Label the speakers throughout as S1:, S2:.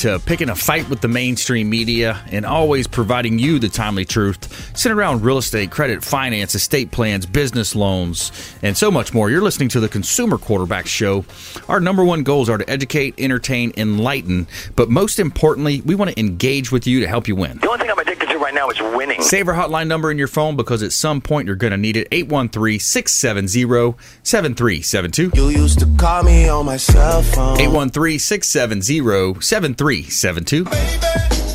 S1: to picking a fight with the mainstream media and always providing you the timely truth centered around real estate, credit, finance, estate plans, business loans, and so much more. You're listening to the Consumer Quarterback Show. Our number one goals are to educate, entertain, enlighten, but most importantly, we want to engage with you to help you win.
S2: The only thing I'm addicted right now is winning.
S1: Save our hotline number in your phone because at some point you're going to need it 813 670 7372.
S3: You used to call me on my cell phone.
S1: 813 670 7372.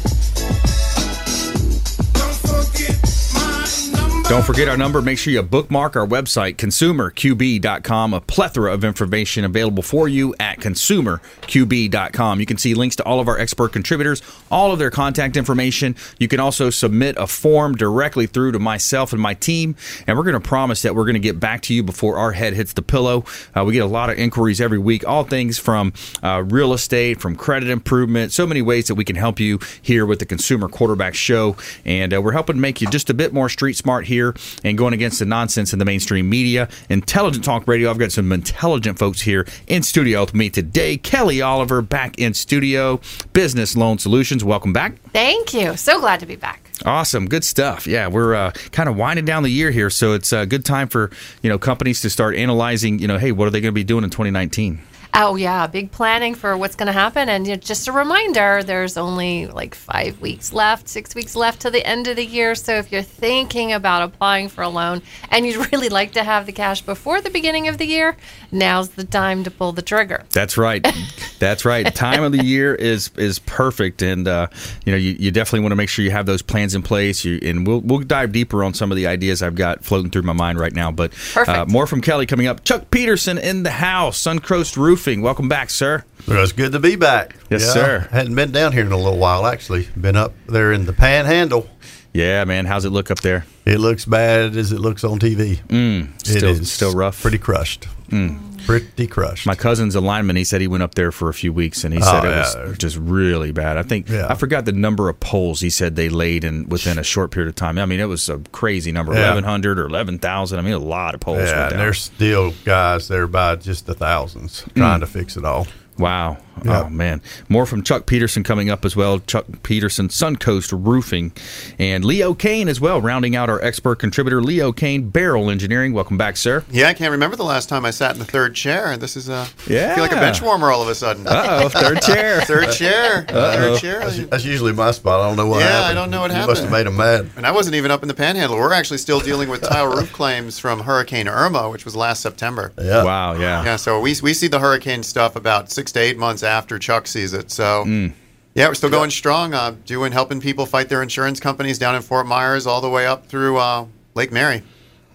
S1: Don't forget our number. Make sure you bookmark our website, consumerqb.com. A plethora of information available for you at consumerqb.com. You can see links to all of our expert contributors, all of their contact information. You can also submit a form directly through to myself and my team. And we're going to promise that we're going to get back to you before our head hits the pillow. Uh, we get a lot of inquiries every week, all things from uh, real estate, from credit improvement, so many ways that we can help you here with the Consumer Quarterback Show. And uh, we're helping make you just a bit more street smart here and going against the nonsense in the mainstream media. Intelligent Talk Radio. I've got some intelligent folks here in studio with me today. Kelly Oliver back in studio. Business Loan Solutions. Welcome back.
S4: Thank you. So glad to be back.
S1: Awesome, good stuff. Yeah, we're uh, kind of winding down the year here, so it's a good time for you know companies to start analyzing. You know, hey, what are they going to be doing in 2019?
S4: Oh yeah, big planning for what's going to happen, and you know, just a reminder: there's only like five weeks left, six weeks left to the end of the year. So if you're thinking about applying for a loan and you'd really like to have the cash before the beginning of the year, now's the time to pull the trigger.
S1: That's right. That's right. Time of the year is is perfect, and uh, you know you, you definitely want to make sure you have those plans in place. You, and we'll we'll dive deeper on some of the ideas I've got floating through my mind right now. But uh, more from Kelly coming up. Chuck Peterson in the house. Suncoast Roofing. Welcome back, sir.
S5: Well, it's good to be back.
S1: Yes, yeah, sir.
S5: Hadn't been down here in a little while, actually. Been up there in the Panhandle.
S1: Yeah, man. How's it look up there?
S5: It looks bad as it looks on TV.
S1: Mm, still, still rough.
S5: Pretty crushed. Mm. Pretty crushed.
S1: My cousin's a lineman. He said he went up there for a few weeks, and he said oh, it yeah. was just really bad. I think yeah. I forgot the number of poles he said they laid in within a short period of time. I mean, it was a crazy number, yeah. eleven hundred or eleven thousand. I mean, a lot of poles.
S5: Yeah, and there's still guys there by just the thousands trying mm. to fix it all.
S1: Wow. Yep. Oh, man. More from Chuck Peterson coming up as well. Chuck Peterson, Suncoast Roofing, and Leo Kane as well, rounding out our expert contributor, Leo Kane, Beryl Engineering. Welcome back, sir.
S6: Yeah, I can't remember the last time I sat in the third chair. This is a, yeah. I feel like a bench warmer all of a sudden.
S1: oh, third chair.
S6: third chair. Uh-oh. Third chair.
S5: That's, that's, usually my spot. I don't know what
S6: yeah,
S5: happened.
S6: I don't know what
S5: you
S6: happened.
S5: must have made him mad.
S6: And I wasn't even up in the panhandle. We're actually still dealing with tile roof claims from Hurricane Irma, which was last September.
S1: Yeah. Wow, yeah.
S6: Yeah, so we, we see the hurricane stuff about six to eight months after Chuck sees it. So, mm. yeah, we're still going strong, uh, doing helping people fight their insurance companies down in Fort Myers all the way up through uh, Lake Mary.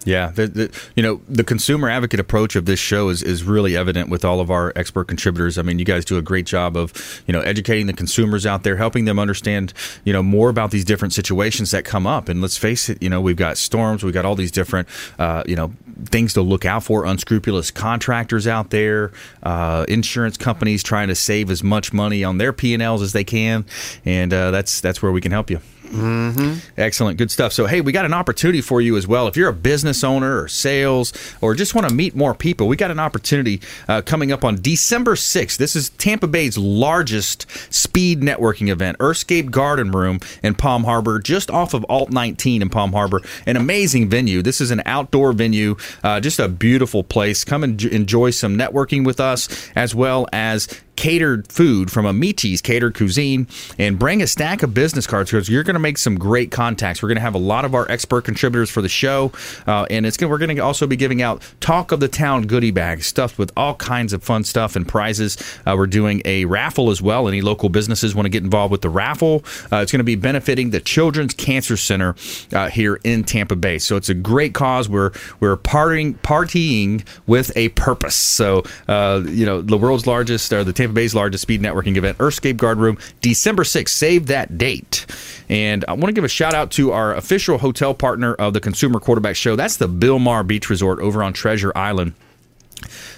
S1: Yeah, the, the, you know the consumer advocate approach of this show is, is really evident with all of our expert contributors. I mean, you guys do a great job of you know educating the consumers out there, helping them understand you know more about these different situations that come up. And let's face it, you know we've got storms, we've got all these different uh, you know things to look out for. Unscrupulous contractors out there, uh, insurance companies trying to save as much money on their P and Ls as they can, and uh, that's that's where we can help you.
S6: Mm-hmm.
S1: Excellent, good stuff. So, hey, we got an opportunity for you as well. If you're a business owner or sales or just want to meet more people, we got an opportunity uh, coming up on December 6th. This is Tampa Bay's largest speed networking event, Earthscape Garden Room in Palm Harbor, just off of Alt 19 in Palm Harbor. An amazing venue. This is an outdoor venue, uh, just a beautiful place. Come and enjoy some networking with us as well as catered food from Amici's Catered Cuisine and bring a stack of business cards because you're going to make some great contacts. We're going to have a lot of our expert contributors for the show, uh, and it's going we're going to also be giving out Talk of the Town goodie bags stuffed with all kinds of fun stuff and prizes. Uh, we're doing a raffle as well. Any local businesses want to get involved with the raffle? Uh, it's going to be benefiting the Children's Cancer Center uh, here in Tampa Bay. So it's a great cause. We're we're partying partying with a purpose. So uh, you know the world's largest or the Tampa Bay's largest speed networking event, Earthscape Garden Room, December 6th. Save that date. And I want to give a shout out to our official hotel partner of the Consumer Quarterback Show. That's the Bilmar Beach Resort over on Treasure Island.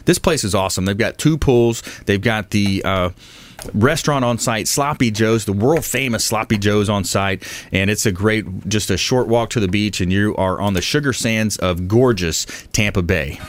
S1: This place is awesome. They've got two pools. They've got the uh, restaurant on site, Sloppy Joe's, the world famous Sloppy Joe's on site, and it's a great, just a short walk to the beach, and you are on the sugar sands of gorgeous Tampa Bay.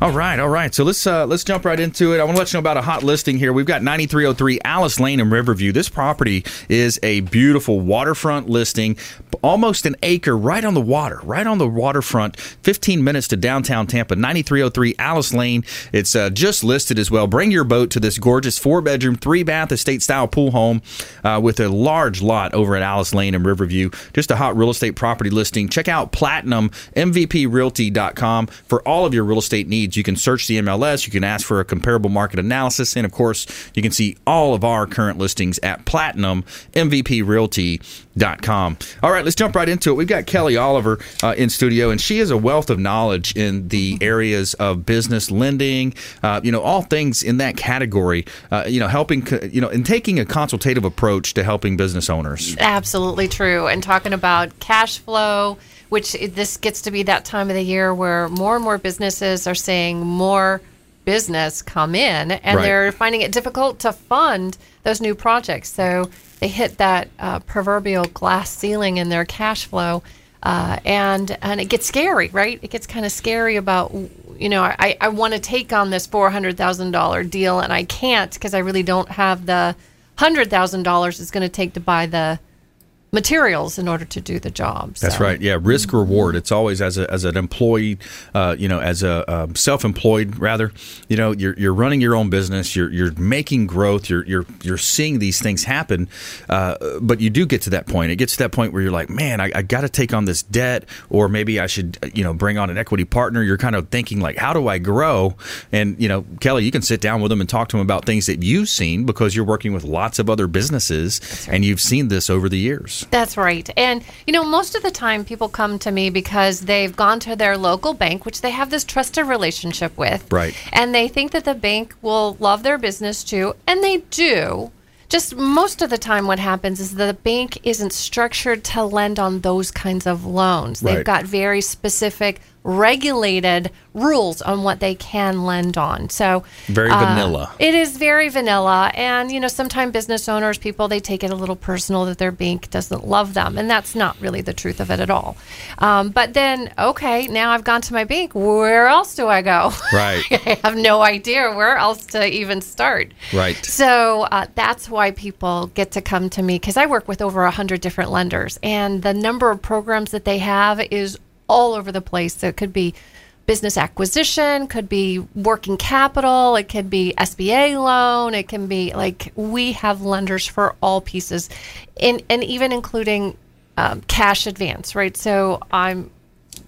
S1: All right, all right. So let's uh, let's jump right into it. I want to let you know about a hot listing here. We've got 9303 Alice Lane in Riverview. This property is a beautiful waterfront listing, almost an acre right on the water, right on the waterfront. 15 minutes to downtown Tampa. 9303 Alice Lane. It's uh, just listed as well. Bring your boat to this gorgeous four bedroom, three bath estate style pool home uh, with a large lot over at Alice Lane in Riverview. Just a hot real estate property listing. Check out Platinum MVPRealty.com for all of your real estate needs. You can search the MLS, you can ask for a comparable market analysis, and of course, you can see all of our current listings at PlatinumMVPRealty.com. All right, let's jump right into it. We've got Kelly Oliver uh, in studio, and she is a wealth of knowledge in the areas of business lending, uh, you know, all things in that category, uh, you know, helping, you know, and taking a consultative approach to helping business owners.
S4: Absolutely true. And talking about cash flow which this gets to be that time of the year where more and more businesses are seeing more business come in and right. they're finding it difficult to fund those new projects. So they hit that uh, proverbial glass ceiling in their cash flow. Uh, and and it gets scary, right? It gets kind of scary about, you know, I, I want to take on this four hundred thousand dollar deal, and I can't because I really don't have the hundred thousand dollars it's going to take to buy the materials in order to do the job.
S1: So. That's right. Yeah, risk reward. It's always as a as an employee, uh, you know, as a um, self-employed rather. You know, you're you're running your own business. You're you're making growth. You're you're you're seeing these things happen. Uh, but you do get to that point. It gets to that point where you're like, man, I, I got to take on this debt, or maybe I should, you know, bring on an equity partner. You're kind of thinking like, how do I grow? And you know, Kelly, you can sit down with them and talk to them about things that you've seen because you're working with lots of other businesses right. and you've seen this over the years.
S4: That's right. And, you know, most of the time people come to me because they've gone to their local bank, which they have this trusted relationship with.
S1: Right.
S4: And they think that the bank will love their business too. And they do. Just most of the time, what happens is the bank isn't structured to lend on those kinds of loans. They've got very specific regulated rules on what they can lend on. So
S1: very uh, vanilla.
S4: It is very vanilla, and you know sometimes business owners, people, they take it a little personal that their bank doesn't love them, and that's not really the truth of it at all. Um, but then, okay, now I've gone to my bank. Where else do I go?
S1: Right.
S4: I have no idea where else to even start.
S1: Right.
S4: So uh, that's why people get to come to me because I work with over a hundred different lenders, and the number of programs that they have is all over the place. So it could be business acquisition, could be working capital, it could be SBA loan, it can be like we have lenders for all pieces, in, and even including um, cash advance, right? So I'm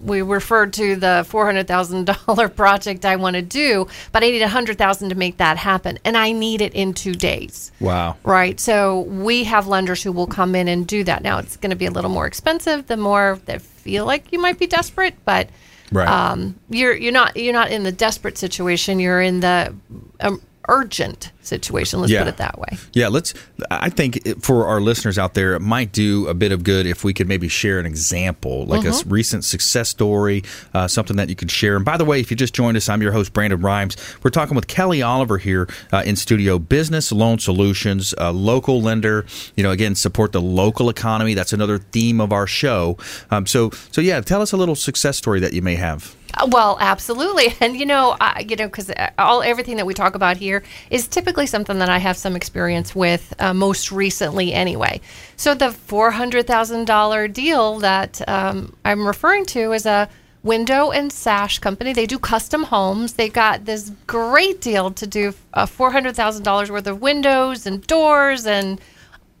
S4: we referred to the four hundred thousand dollar project I want to do, but I need a hundred thousand to make that happen, and I need it in two days.
S1: Wow!
S4: Right. So we have lenders who will come in and do that. Now it's going to be a little more expensive. The more they feel like you might be desperate, but right. um, you're you're not you're not in the desperate situation. You're in the um, urgent situation. Let's yeah. put it that way.
S1: Yeah, let's. I think for our listeners out there, it might do a bit of good if we could maybe share an example, like mm-hmm. a recent success story, uh, something that you could share. And by the way, if you just joined us, I'm your host Brandon Rhymes. We're talking with Kelly Oliver here uh, in studio. Business Loan Solutions, a local lender. You know, again, support the local economy. That's another theme of our show. Um, so, so yeah, tell us a little success story that you may have.
S4: Uh, well, absolutely, and you know, I, you know, because uh, all everything that we talk about here is typically something that I have some experience with. Uh, most recently, anyway. So the four hundred thousand dollar deal that um, I'm referring to is a window and sash company. They do custom homes. They got this great deal to do uh, four hundred thousand dollars worth of windows and doors and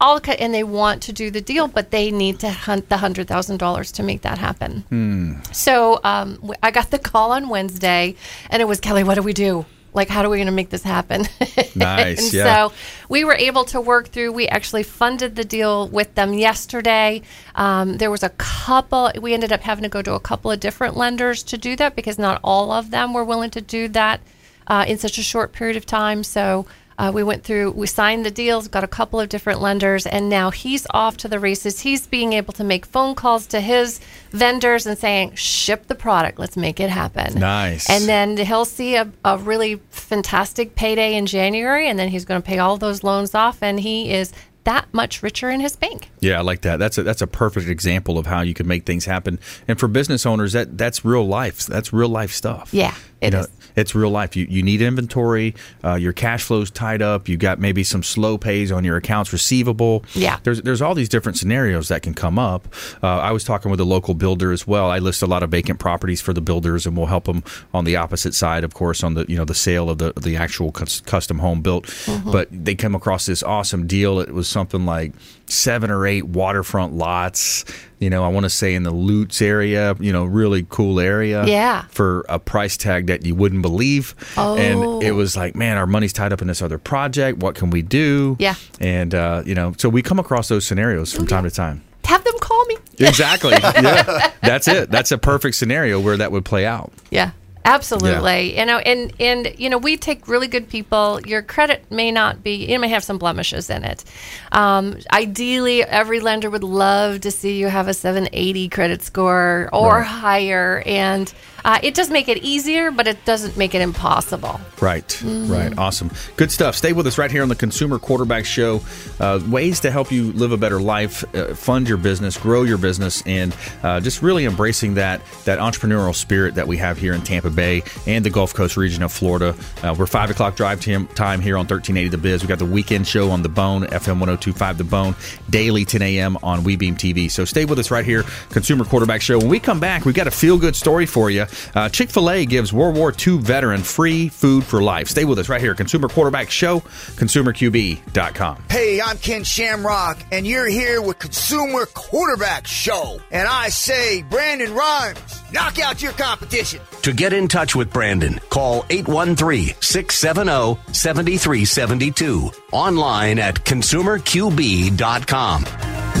S4: all and they want to do the deal, but they need to hunt the hundred thousand dollars to make that happen.
S1: Hmm.
S4: So um, I got the call on Wednesday, and it was Kelly. What do we do? like how are we going to make this happen
S1: Nice,
S4: and
S1: yeah.
S4: so we were able to work through we actually funded the deal with them yesterday um, there was a couple we ended up having to go to a couple of different lenders to do that because not all of them were willing to do that uh, in such a short period of time so uh, we went through, we signed the deals, got a couple of different lenders, and now he's off to the races. He's being able to make phone calls to his vendors and saying, ship the product, let's make it happen.
S1: Nice.
S4: And then he'll see a, a really fantastic payday in January, and then he's going to pay all those loans off, and he is that much richer in his bank.
S1: Yeah, I like that. That's a that's a perfect example of how you can make things happen. And for business owners, that that's real life. That's real life stuff.
S4: Yeah,
S1: you know,
S4: is.
S1: It's real life. You you need inventory. Uh, your cash flow's tied up. You got maybe some slow pays on your accounts receivable.
S4: Yeah.
S1: there's there's all these different scenarios that can come up. Uh, I was talking with a local builder as well. I list a lot of vacant properties for the builders, and we'll help them on the opposite side, of course, on the you know the sale of the the actual custom home built.
S4: Mm-hmm.
S1: But they come across this awesome deal. It was something like seven or eight waterfront lots. You know, I want to say in the Lutz area. You know, really cool area.
S4: Yeah.
S1: For a price tag that you wouldn't believe.
S4: Oh.
S1: And it was like, man, our money's tied up in this other project. What can we do?
S4: Yeah.
S1: And uh, you know, so we come across those scenarios from time to time.
S4: Have them call me.
S1: Exactly. yeah. That's it. That's a perfect scenario where that would play out.
S4: Yeah. Absolutely. You know, and and you know, we take really good people. Your credit may not be you may have some blemishes in it. Um, ideally, every lender would love to see you have a 780 credit score or
S1: Right.
S4: higher, and uh, it does make it easier, but it doesn't make it impossible.
S1: Right,
S4: Mm-hmm.
S1: right. Awesome. Good stuff. Stay with us right here on the Consumer Quarterback Show. Uh, ways to help you live a better life, uh, fund your business, grow your business, and uh, just really embracing that that entrepreneurial spirit that we have here in Tampa Bay and the Gulf Coast region of Florida. Uh, we're five o'clock drive time, time here on 1380 The Biz. We got the weekend show on the Bone, FM 1025 The Bone, daily 10 a.m. on WeBeam TV. So stay with us right here, Consumer Quarterback Show. When we come back, we've got a feel good story for you. Uh, Chick fil A gives World War II veteran free food for life. Stay with us right here, Consumer Quarterback Show, consumerqb.com.
S7: Hey, I'm Ken Shamrock, and you're here with Consumer Quarterback Show. And I say, Brandon Rhymes, knock out your competition.
S8: To get in touch with Brandon, call 813 670 7372. Online at consumerqb.com.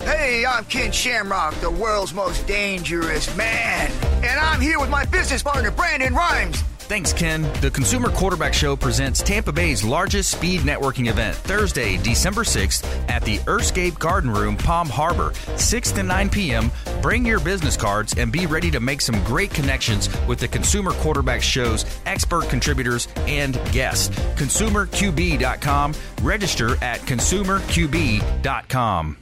S7: Hey, I'm Ken Shamrock, the world's most dangerous man. And I'm here with my business partner, Brandon Rhymes.
S1: Thanks, Ken. The Consumer Quarterback Show presents Tampa Bay's largest speed networking event Thursday, December 6th at the Earthscape Garden Room, Palm Harbor, 6 to 9 p.m. Bring your business cards and be ready to make some great connections with the Consumer Quarterback Show's expert contributors and guests. ConsumerQB.com. Register at ConsumerQB.com.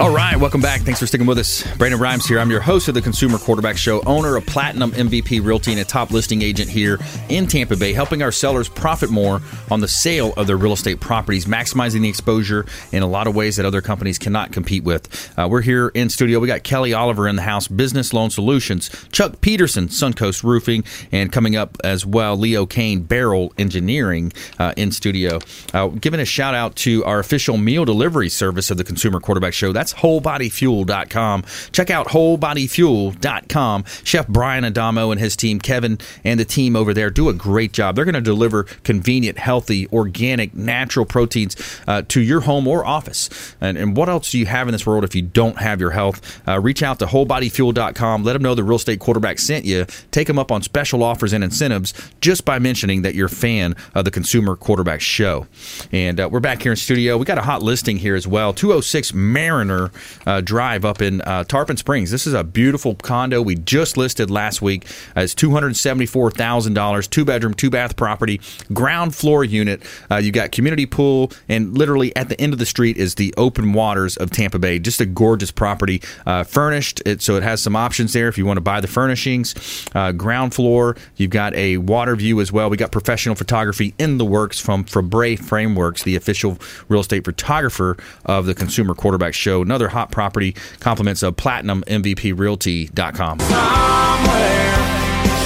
S1: All right, welcome back. Thanks for sticking with us. Brandon Rhymes here. I'm your host of the Consumer Quarterback Show, owner of Platinum MVP Realty, and a top listing agent here in Tampa Bay, helping our sellers profit more on the sale of their real estate properties, maximizing the exposure in a lot of ways that other companies cannot compete with. Uh, we're here in studio. We got Kelly Oliver in the house, Business Loan Solutions, Chuck Peterson, Suncoast Roofing, and coming up as well, Leo Kane, Beryl Engineering uh, in studio. Uh, giving a shout out to our official meal delivery service of the Consumer Quarterback Show. That's That's wholebodyfuel.com. Check out wholebodyfuel.com. Chef Brian Adamo and his team, Kevin and the team over there, do a great job. They're going to deliver convenient, healthy, organic, natural proteins uh, to your home or office. And, and what else do you have in this world if you don't have your health? Uh, reach out to wholebodyfuel.com. Let them know the real estate quarterback sent you. Take them up on special offers and incentives just by mentioning that you're a fan of the Consumer Quarterback Show. And uh, we're back here in studio. We got a hot listing here as well 206 Mariner uh, Drive up in uh, Tarpon Springs. This is a beautiful condo we just listed last week. Uh, it's $274,000, two bedroom, two bath property, ground floor unit. Uh, you got community pool, and literally at the end of the street is the open waters of Tampa Bay. Just a gorgeous property, uh, furnished. It, so it has some options there if you want to buy the furnishings. Uh, ground floor, you've got a water view as well. We got professional photography in the works from Fabre Frameworks, the official real estate photographer of the Consumer Quarterback Show. Another hot property, compliments of PlatinumMVPRealty.com.
S9: Somewhere,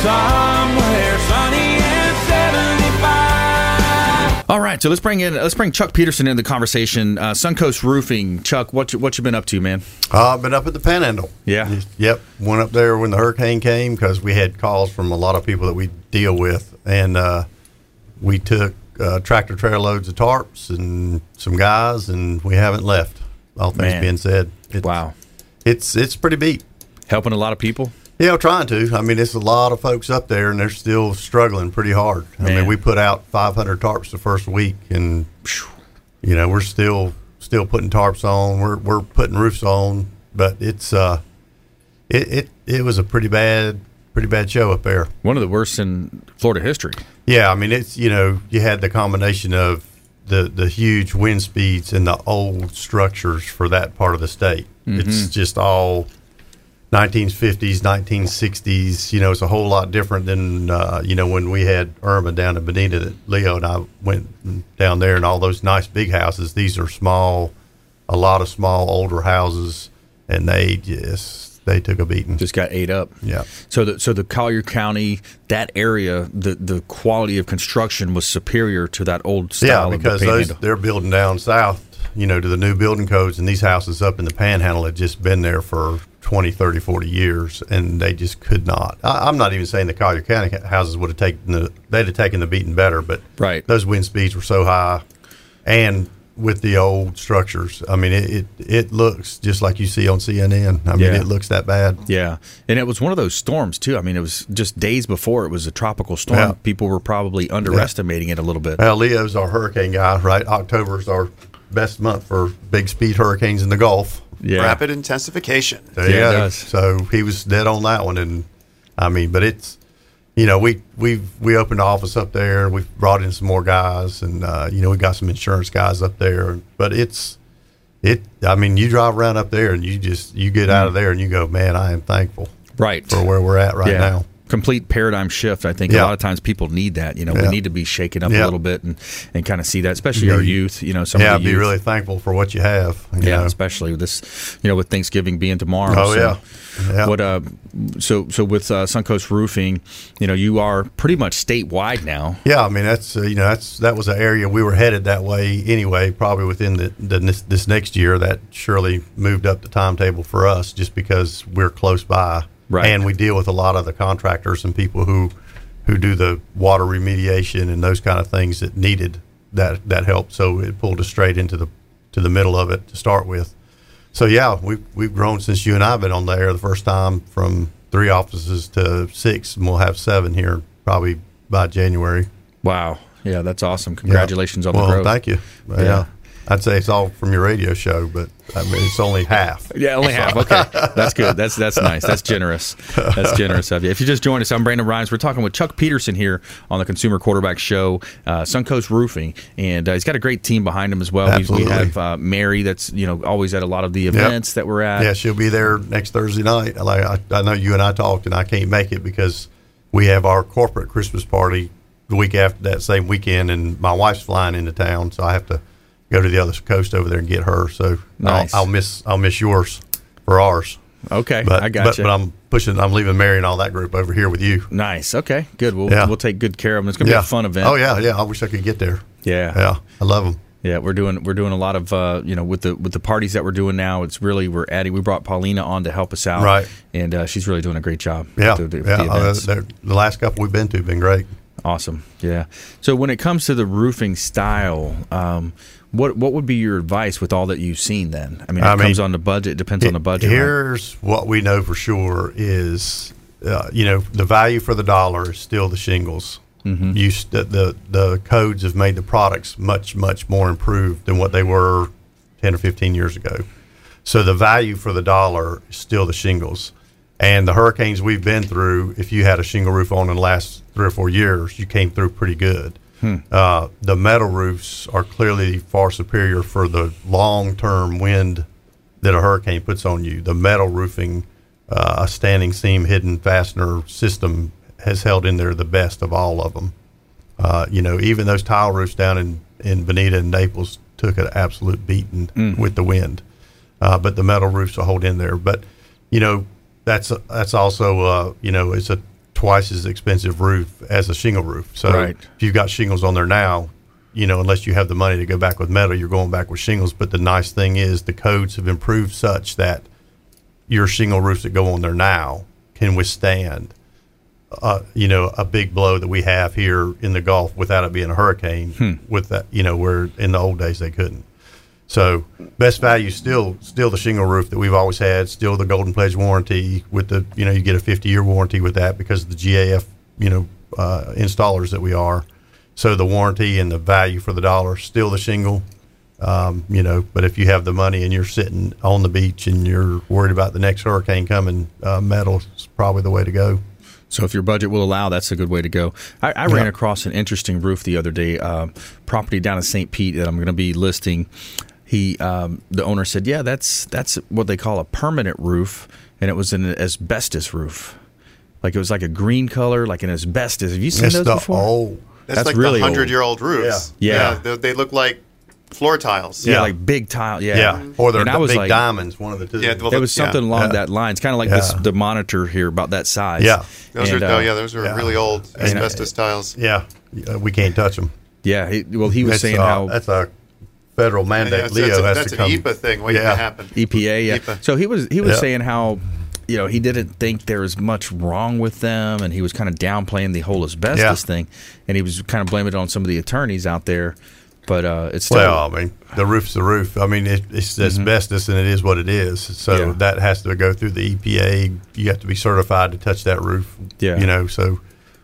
S9: somewhere sunny and 75.
S1: All right, so let's bring in let's bring Chuck Peterson into the conversation. Uh, Suncoast Roofing, Chuck, what you, what you been up to, man?
S5: Uh, I've been up at the Panhandle.
S1: Yeah.
S5: Yep. Went up there when the hurricane came because we had calls from a lot of people that we deal with, and uh, we took uh, tractor trailer loads of tarps and some guys, and we haven't left. All things
S1: Man.
S5: being said, it's,
S1: Wow,
S5: it's it's pretty beat.
S1: helping a lot of people.
S5: Yeah, we're trying to. I mean, it's a lot of folks up there, and they're still struggling pretty hard. I mean, we put out 500 tarps the first week, and you know, we're still still putting tarps on. We're we're putting roofs on, but it's uh, it it, it was a pretty bad pretty bad show up there.
S1: One of the worst in Florida history.
S5: Yeah, I mean, it's you know, you had the combination of the the huge wind speeds and the old structures for that part of the state. It's just all 1950s, 1960s. You know, it's a whole lot different than uh, you know when we had Irma down in Bonita. That Leo and I went down there, and all those nice big houses. These are small, a lot of small older houses, and they just they took a beating.
S1: Just got ate up.
S5: Yeah.
S1: So the so the Collier County that area the the quality of construction was superior to that old style.
S5: Yeah,
S1: of
S5: because
S1: the
S5: those they're building down south, you know, to the new building codes, and these houses up in the Panhandle had just been there for 20, 30, 40 years, and they just could not. I, I'm not even saying the Collier County houses would have taken the they'd have taken the beating better, but
S1: Right.
S5: those wind speeds were so high, and with the old structures, I mean, it it, it looks just like you see on CNN. I mean,
S1: Yeah.
S5: it looks that bad.
S1: Yeah, and it was one of those storms too. I mean, it was just days before it was a tropical storm.
S5: Yeah.
S1: People were probably underestimating it a little bit.
S5: Well, Leo's our hurricane guy, right? October's our best month for big speed hurricanes in the Gulf.
S1: Yeah,
S6: Rapid intensification.
S5: There you
S1: Yeah, it does.
S5: So he was dead on that one, and I mean, but it's you know we we we opened the office up there. We've brought in some more guys, and uh, you know we got some insurance guys up there. But it's it. I mean, you drive around up there, and you just you get out of there, and you go, man, I am thankful
S1: right
S5: for where we're at right
S1: yeah.
S5: now.
S1: Complete paradigm shift. I think a lot of times people need that. You know, we need to be shaken up a little bit and, and kind of see that, especially our youth. You know, some
S5: yeah, be really thankful for what you have. you
S1: yeah,
S5: know.
S1: especially with this, you know, with Thanksgiving being tomorrow.
S5: Oh,
S1: so
S5: yeah. Yeah.
S1: What uh, so so with uh, Suncoast Roofing, you know, you are pretty much statewide now.
S5: Yeah, I mean that's uh, you know that's that was an area we were headed that way anyway. Probably within the, the this, this next year, that surely moved up the timetable for us just because we're close by,
S1: Right.
S5: And we deal with a lot of the contractors and people who who do the water remediation and those kind of things that needed that that help. So it pulled us straight into the to the middle of it to start with. So yeah, we've we've grown since you and I've been on the air the first time from three offices to six, and we'll have seven here probably by January.
S1: Wow. Yeah, that's awesome. Congratulations on
S5: well,
S1: the growth.
S5: Thank you. Yeah.
S1: Yeah.
S5: I'd say it's all from your radio show, but I mean it's only half.
S1: Yeah, only half. Okay, that's good. That's that's nice. That's generous. That's generous of you. If you just joined us, I'm Brandon Rhymes. We're talking with Chuck Peterson here on the Consumer Quarterback Show, uh, Suncoast Roofing, and uh, he's got a great team behind him as well. We- We have uh, Mary, that's you know always at a lot of the events that we're at.
S5: Yeah, she'll be there next Thursday night. Like I, I know you and I talked, and I can't make it because we have our corporate Christmas party the week after that same weekend, and my wife's flying into town, so I have to go to the other coast over there and get her. So
S1: Nice.
S5: I'll, I'll miss I'll miss yours for ours.
S1: Okay,
S5: But
S1: I got
S5: but,
S1: you.
S5: but I'm pushing. I'm leaving Mary and all that group over here with you.
S1: nice. Okay, good. We'll
S5: Yeah.
S1: we'll take good care of them. It's gonna be a fun event.
S5: Oh yeah, yeah. I wish I could get there.
S1: Yeah.
S5: Yeah, I love them.
S1: Yeah, we're doing we're doing a lot of uh, you know with the with the parties that we're doing now. It's really we're adding. We brought Paulina on to help us out,
S5: Right.
S1: And uh, she's really doing a great job.
S5: Yeah,
S1: the,
S5: yeah.
S1: the
S5: uh, the last couple we've been to have been great.
S1: Awesome. Yeah. So when it comes to the roofing style, um, what what would be your advice with all that you've seen? Then I mean, it
S5: I mean,
S1: comes on the budget. It depends on the budget. right?
S5: Here's what we know for sure is, uh, you know, the value for the dollar is still the shingles.
S1: Mhm.
S5: You st- the the codes have made the products much much more improved than what they were ten or fifteen years ago. So the value for the dollar is still the shingles. And the hurricanes we've been through, if you had a shingle roof on in the last three or four years, you came through pretty good.
S1: Hmm.
S5: Uh, the metal roofs are clearly far superior for the long term wind that a hurricane puts on you. The metal roofing, uh, a standing seam hidden fastener system has held in there the best of all of them. Uh, you know, even those tile roofs down in, in Bonita and Naples took an absolute beating
S1: Mm.
S5: with the wind. Uh, but the metal roofs will hold in there. But, you know, that's that's also, uh, you know, it's a twice as expensive roof as a shingle roof. So
S1: Right.
S5: if you've got shingles on there now, you know, unless you have the money to go back with metal, you're going back with shingles. But the nice thing is the codes have improved such that your shingle roofs that go on there now can withstand, uh, you know, a big blow that we have here in the Gulf without it being a hurricane.
S1: Hmm.
S5: With that, you know, where in the old days they couldn't. So best value still still the shingle roof that we've always had. Still the Golden Pledge warranty with the you know you get a 50 year warranty with that because of the GAF you know uh, installers that we are. So the warranty and the value for the dollar still the shingle. Um, you know, but if you have the money and you're sitting on the beach and you're worried about the next hurricane coming, uh, metal is probably the way to go.
S1: So if your budget will allow, that's a good way to go. I, I ran
S5: Yeah.
S1: across an interesting roof the other day, um, property down in St. Pete that I'm going to be listing. He, um, the owner said, "Yeah, that's that's what they call a permanent roof, and it was an asbestos roof, like it was like a green color, like an asbestos. Have you seen
S5: It's
S1: those
S5: the
S1: before?
S5: Oh,
S6: That's, like
S1: really
S6: the hundred year old roofs.
S1: Yeah. Yeah.
S6: they, they look like floor tiles.
S1: Yeah, like big tile. Yeah,
S5: Yeah. Or they're
S1: And
S5: the
S1: was
S5: big
S1: like-
S5: diamonds, one of the two.
S6: Yeah, well,
S1: it was
S6: yeah.
S1: something along
S5: Yeah.
S1: that It's kind of like this the monitor here about that size.
S5: Yeah.
S6: Those
S1: And,
S6: are,
S1: uh,
S6: oh, yeah, those are
S5: yeah.
S6: really old
S5: And, uh,
S6: asbestos tiles.
S5: Yeah, we can't touch them.
S1: Yeah, he, well, he was
S5: That's,
S1: saying
S5: uh,
S1: how
S5: that's a federal mandate.
S6: Yeah, that's-
S5: Leo
S6: that's a-
S5: has
S6: that's
S5: to
S6: an
S5: come.
S6: EPA thing waiting to happen.
S1: EPA. Yeah.
S6: EPA.
S1: So he was he was
S5: Yeah.
S1: saying how you know he didn't think there was much wrong with them, and he was kind of downplaying the whole asbestos
S5: Yeah.
S1: thing, and he was kind of blaming it on some of the attorneys out there. But uh, it's still
S5: Well, I mean, the roof's the roof. I mean, it, it's asbestos, and it is what it is. So
S1: Mm-hmm. Yeah.
S5: that has to go through the EPA. You have to be certified to touch that roof.
S1: Yeah.
S5: you know. So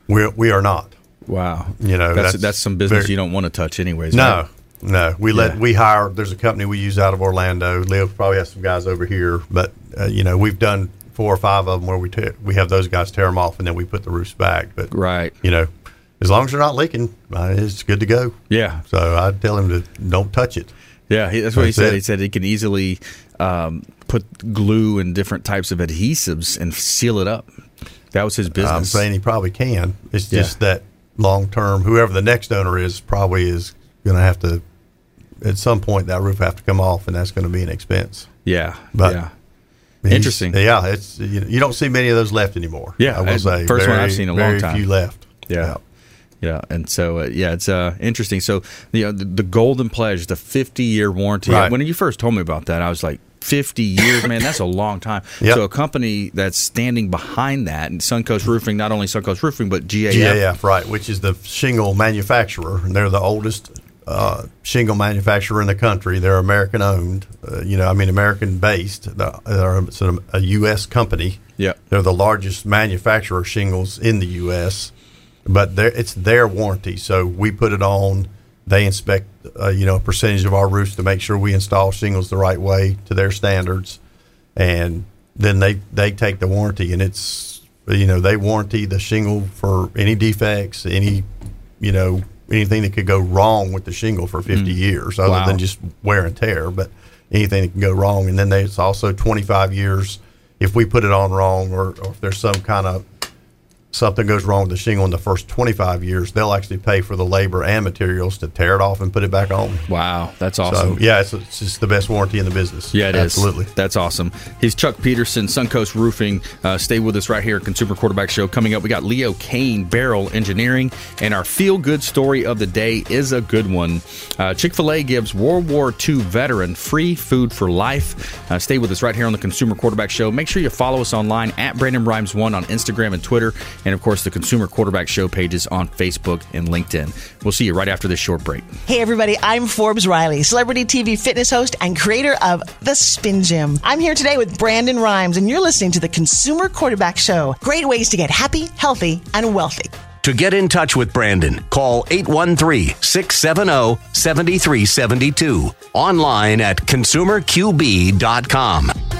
S5: we we are not.
S1: wow.
S5: You know,
S1: that's
S5: that's
S1: that's, some business
S5: very-
S1: you don't want to touch anyways.
S5: No,
S1: right?
S5: No. We let
S1: Yeah.
S5: we hire. There's a company we use out of Orlando. Leo probably has some guys over here, but uh, you know, we've done four or five of them where we te- we have those guys tear them off, and then we put the roofs back. But
S1: Right.
S5: you know, as long as they're not leaking, uh, it's good to go.
S1: Yeah.
S5: So I'd tell him to don't touch it.
S1: Yeah, he, that's what he said.
S5: it.
S1: He said he can easily um, put glue and different types of adhesives and seal it up. That was his business.
S5: I'm saying he probably can. It's
S1: Yeah.
S5: just that long term, whoever the next owner is, probably is going to have to. At some point, that roof have to come off, and that's going to be an expense.
S1: yeah,
S5: But
S1: yeah. Interesting.
S5: Yeah, it's you, you don't see many of those left anymore.
S1: Yeah,
S5: I will say
S1: the first one I've seen in a long
S5: very
S1: time.
S5: Few left.
S1: Yeah. Yeah, and so uh, yeah, it's uh, interesting. So you know, the, the Golden Pledge, the 50 year warranty.
S5: Right.
S1: When you first told me about that, I was like, 50 years, man, that's a long time.
S5: Yep.
S1: So a company that's standing behind that, and Suncoast Roofing, not only Suncoast Roofing, but GAF.
S5: GAF, right, which is the shingle manufacturer. And they're the oldest uh, shingle manufacturer in the country. They're American owned, uh, you know, I mean, American based. They're it's a, a U.S. company.
S1: Yeah.
S5: They're the largest manufacturer of shingles in the U.S., but it's their warranty. So we put it on. They inspect, uh, you know, a percentage of our roofs to make sure we install shingles the right way to their standards, and then they they take the warranty, and it's you know they warranty the shingle for any defects, any you know anything that could go wrong with the shingle for 50 mm. years, other
S1: Wow.
S5: than just wear and tear, but anything that can go wrong, and then there's also 25 years if we put it on wrong, or, or if there's some kind of something goes wrong with the shingle in the first 25 years, they'll actually pay for the labor and materials to tear it off and put it back on.
S1: Wow, that's awesome.
S5: So, yeah, it's, it's just the best warranty in the business.
S1: Yeah, it is.
S5: Absolutely.
S1: That's awesome. He's Chuck Peterson, Suncoast Roofing. Uh, stay with us right here at Consumer Quarterback Show. Coming up, we got Leo Kane, Beryl Engineering, and our feel good story of the day is a good one. Uh, Chick fil A gives World War II veteran free food for life. Uh, stay with us right here on the Consumer Quarterback Show. Make sure you follow us online at Brandon Rhymes1 on Instagram and Twitter, and of course, the Consumer Quarterback Show pages on Facebook and LinkedIn. We'll see you right after this short break.
S10: Hey, everybody, I'm Forbes Riley, celebrity TV fitness host and creator of The Spin Gym. I'm here today with Brandon Rhymes, and you're listening to the Consumer Quarterback Show. Great ways to get happy, healthy, and wealthy.
S8: To get in touch with Brandon, call 813 670 7372. Online at consumerqb.com.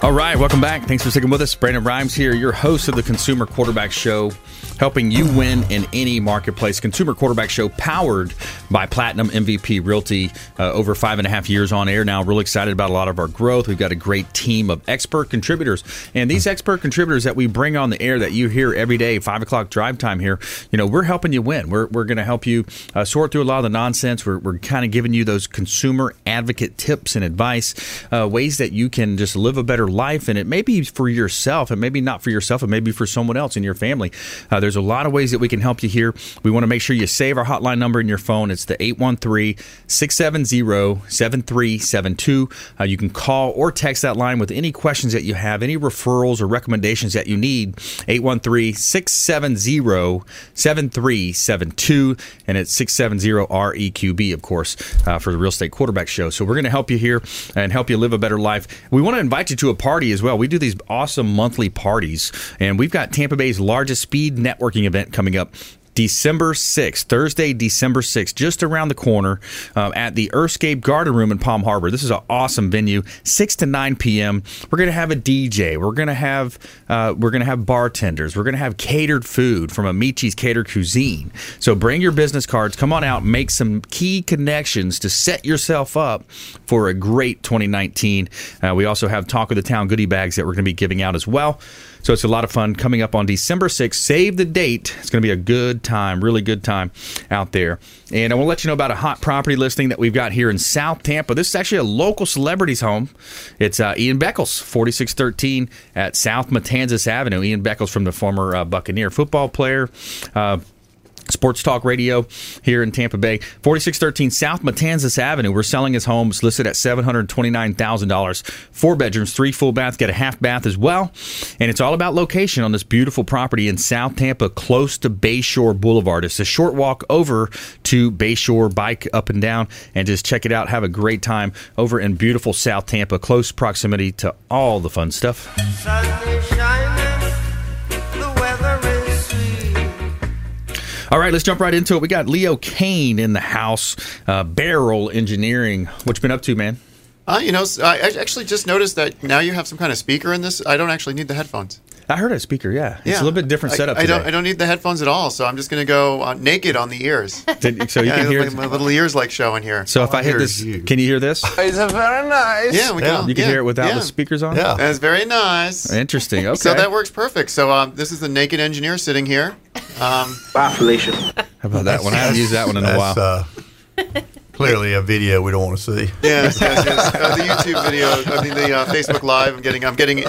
S1: All right, welcome back. Thanks for sticking with us. Brandon Rhymes here, your host of the Consumer Quarterback Show, helping you win in any marketplace. Consumer Quarterback Show powered by Platinum MVP Realty. Uh, over five and a half years on air now. Really excited about a lot of our growth. We've got a great team of expert contributors, and these expert contributors that we bring on the air that you hear every day, five o'clock drive time here. You know, we're helping you win. We're we're going to help you uh, sort through a lot of the nonsense. We're we're kind of giving you those consumer advocate tips and advice, uh, ways that you can just live a better life. And it may be for yourself, and maybe not for yourself, and maybe for someone else in your family. Uh, there's a lot of ways that we can help you here. We want to make sure you save our hotline number in your phone. It's the 813 670 7372. Uh, You can call or text that line with any questions that you have, any referrals or recommendations that you need. 813 670 7372. And it's 670 REQB, of course, uh, for the Real Estate Quarterback Show. So we're going to help you here and help you live a better life. We want to invite you to a party as well. We do these awesome monthly parties, and we've got Tampa Bay's largest speed networking event coming up. December 6th, Thursday, December 6th, just around the corner uh, at the Earthscape Garden Room in Palm Harbor. This is an awesome venue, 6 to 9 p.m. We're going to have a DJ. We're going to have uh, we're going to have bartenders. We're going to have catered food from Amici's Catered Cuisine. So bring your business cards. Come on out, make some key connections to set yourself up for a great 2019. Uh, we also have Talk of the Town goodie bags that we're going to be giving out as well. So it's a lot of fun coming up on December 6th. Save the date. It's going to be a good time, really good time out there. And I want to let you know about a hot property listing that we've got here in South Tampa. This is actually a local celebrity's home. It's uh, Ian Beckles, 4613 at South Matanzas Avenue. Ian Beckles from the former uh, Buccaneer football player. Uh, Sports Talk Radio here in Tampa Bay, 4613 South Matanzas Avenue. We're selling his home. It's listed at $729,000. Four bedrooms, three full baths, get a half bath as well. And it's all about location on this beautiful property in South Tampa, close to Bayshore Boulevard. It's a short walk over to Bayshore, bike up and down, and just check it out. Have a great time over in beautiful South Tampa, close proximity to all the fun stuff. All right, let's jump right into it. We got Leo Kane in the house, uh, Beryl Engineering. What you been up to, man?
S6: Uh, you know, I I actually just noticed that now you have some kind of speaker in this. I don't actually need the headphones.
S1: I heard a speaker. Yeah, it's a little bit different setup.
S6: I, don't. I don't need the headphones at all. So I'm just going to go uh, naked on the ears.
S1: Did- so you
S6: Yeah,
S1: can hear.
S6: my, my little ears like showing here.
S1: So if I hit this, can you hear this?
S9: It's very nice.
S6: Yeah, we can.
S1: You can
S6: yeah,
S1: hear it without
S6: yeah.
S1: the speakers on.
S6: Yeah, that's very nice.
S1: Interesting. Okay.
S6: So that works perfect. So um, this is the naked engineer sitting here. Um,
S1: How about that one? I haven't used that one in a while.
S5: Uh, clearly a video we don't want to see.
S6: Yes, yes, yes. Uh, the YouTube video, I mean the uh, Facebook Live. I'm getting, I'm getting,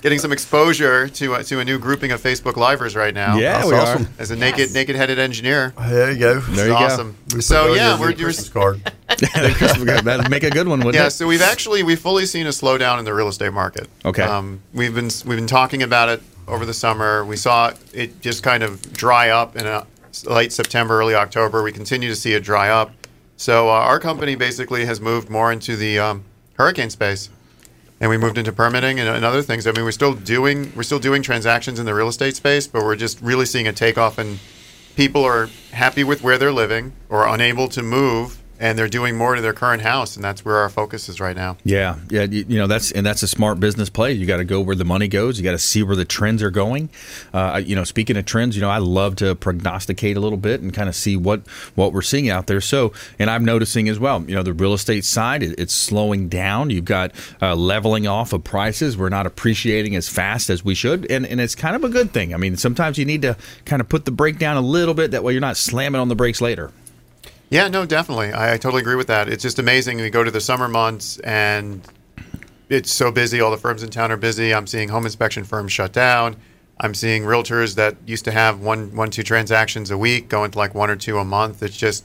S6: getting some exposure to uh, to a new grouping of Facebook Livers right now.
S1: Yeah,
S5: That's
S1: we
S5: awesome.
S1: are.
S6: As a naked, naked-headed engineer.
S5: There you go.
S1: There you
S6: It's
S1: go.
S6: awesome. So yeah, we're
S5: the
S6: you're,
S5: Christmas card.
S1: That'd make a good one, wouldn't
S6: yeah.
S1: it?
S6: So we've actually we've fully seen a slowdown in the real estate market.
S1: Okay.
S6: Um, we've been we've been talking about it over the summer. We saw it just kind of dry up in late September, early October. We continue to see it dry up. So uh, our company basically has moved more into the um, hurricane space. and we moved into permitting and, and other things. I mean, we're still doing we're still doing transactions in the real estate space, but we're just really seeing a takeoff and people are happy with where they're living or unable to move and they're doing more to their current house and that's where our focus is right now
S1: Yeah, yeah, you, you know that's and that's a smart business play. You got to go where the money goes. You got to see where the trends are going. Uh, you know, speaking of trends, you know, I love to prognosticate a little bit and kind of see what what we're seeing out there. So, and I'm noticing as well. You know, the real estate side it, it's slowing down. You've got uh, leveling off of prices. We're not appreciating as fast as we should, and and it's kind of a good thing. I mean, sometimes you need to kind of put the brake down a little bit. That way, you're not slamming on the brakes later.
S6: Yeah, no, definitely. I, I totally agree with that. It's just amazing. We go to the summer months and it's so busy. All the firms in town are busy. I'm seeing home inspection firms shut down. I'm seeing realtors that used to have one, one, two transactions a week going to like one or two a month. It's just,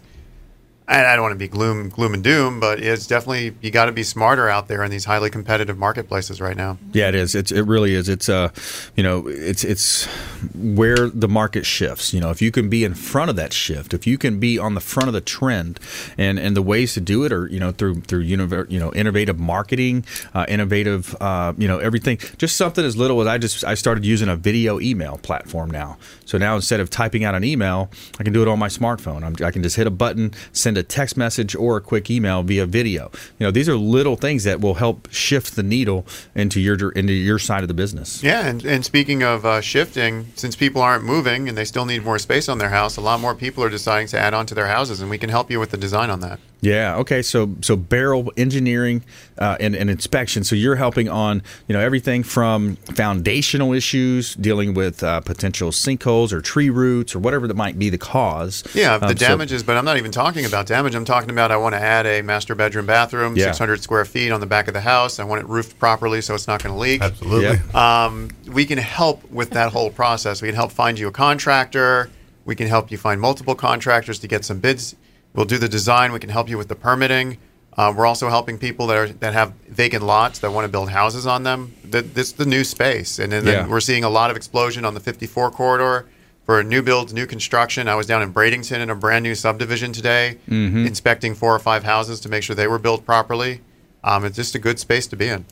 S6: I I don't want to be gloom, gloom and doom, but it's definitely you got to be smarter out there in these highly competitive marketplaces right now.
S1: Yeah, it is. It's it really is. It's uh, you know, it's it's where the market shifts. You know, if you can be in front of that shift, if you can be on the front of the trend, and and the ways to do it are you know through through univer- you know innovative marketing, uh, innovative uh, you know everything. Just something as little as I just I started using a video email platform now. So now instead of typing out an email, I can do it on my smartphone. I'm, I can just hit a button, send a text message or a quick email via video. You know, these are little things that will help shift the needle into your into your side of the business.
S6: Yeah, and, and speaking of uh, shifting, since people aren't moving and they still need more space on their house, a lot more people are deciding to add on to their houses, and we can help you with the design on that.
S1: Yeah. Okay. So so Beryl engineering uh, and, and inspection. So you're helping on you know everything from foundational issues, dealing with uh, potential sinkholes or tree roots or whatever that might be the cause.
S6: Yeah, the
S1: Um, so-
S6: damages, but I'm not even talking about damage. I'm talking about I want to add a master bedroom bathroom,
S1: Yeah.
S6: 600 square feet on the back of the house. I want it roofed properly so it's not going to leak.
S5: Absolutely.
S6: Um, we can help with that whole process. We can help find you a contractor. We can help you find multiple contractors to get some bids. We'll do the design. We can help you with the permitting. Uh, we're also helping people that are that have vacant lots that want to build houses on them. Th- This the new space, and then,
S1: Yeah.
S6: then we're seeing a lot of explosion on the 54 corridor for new builds, new construction. I was down in Bradenton in a brand new subdivision today,
S1: Mhm.
S6: inspecting four or five houses to make sure they were built properly. Um, it's just a good space to be in.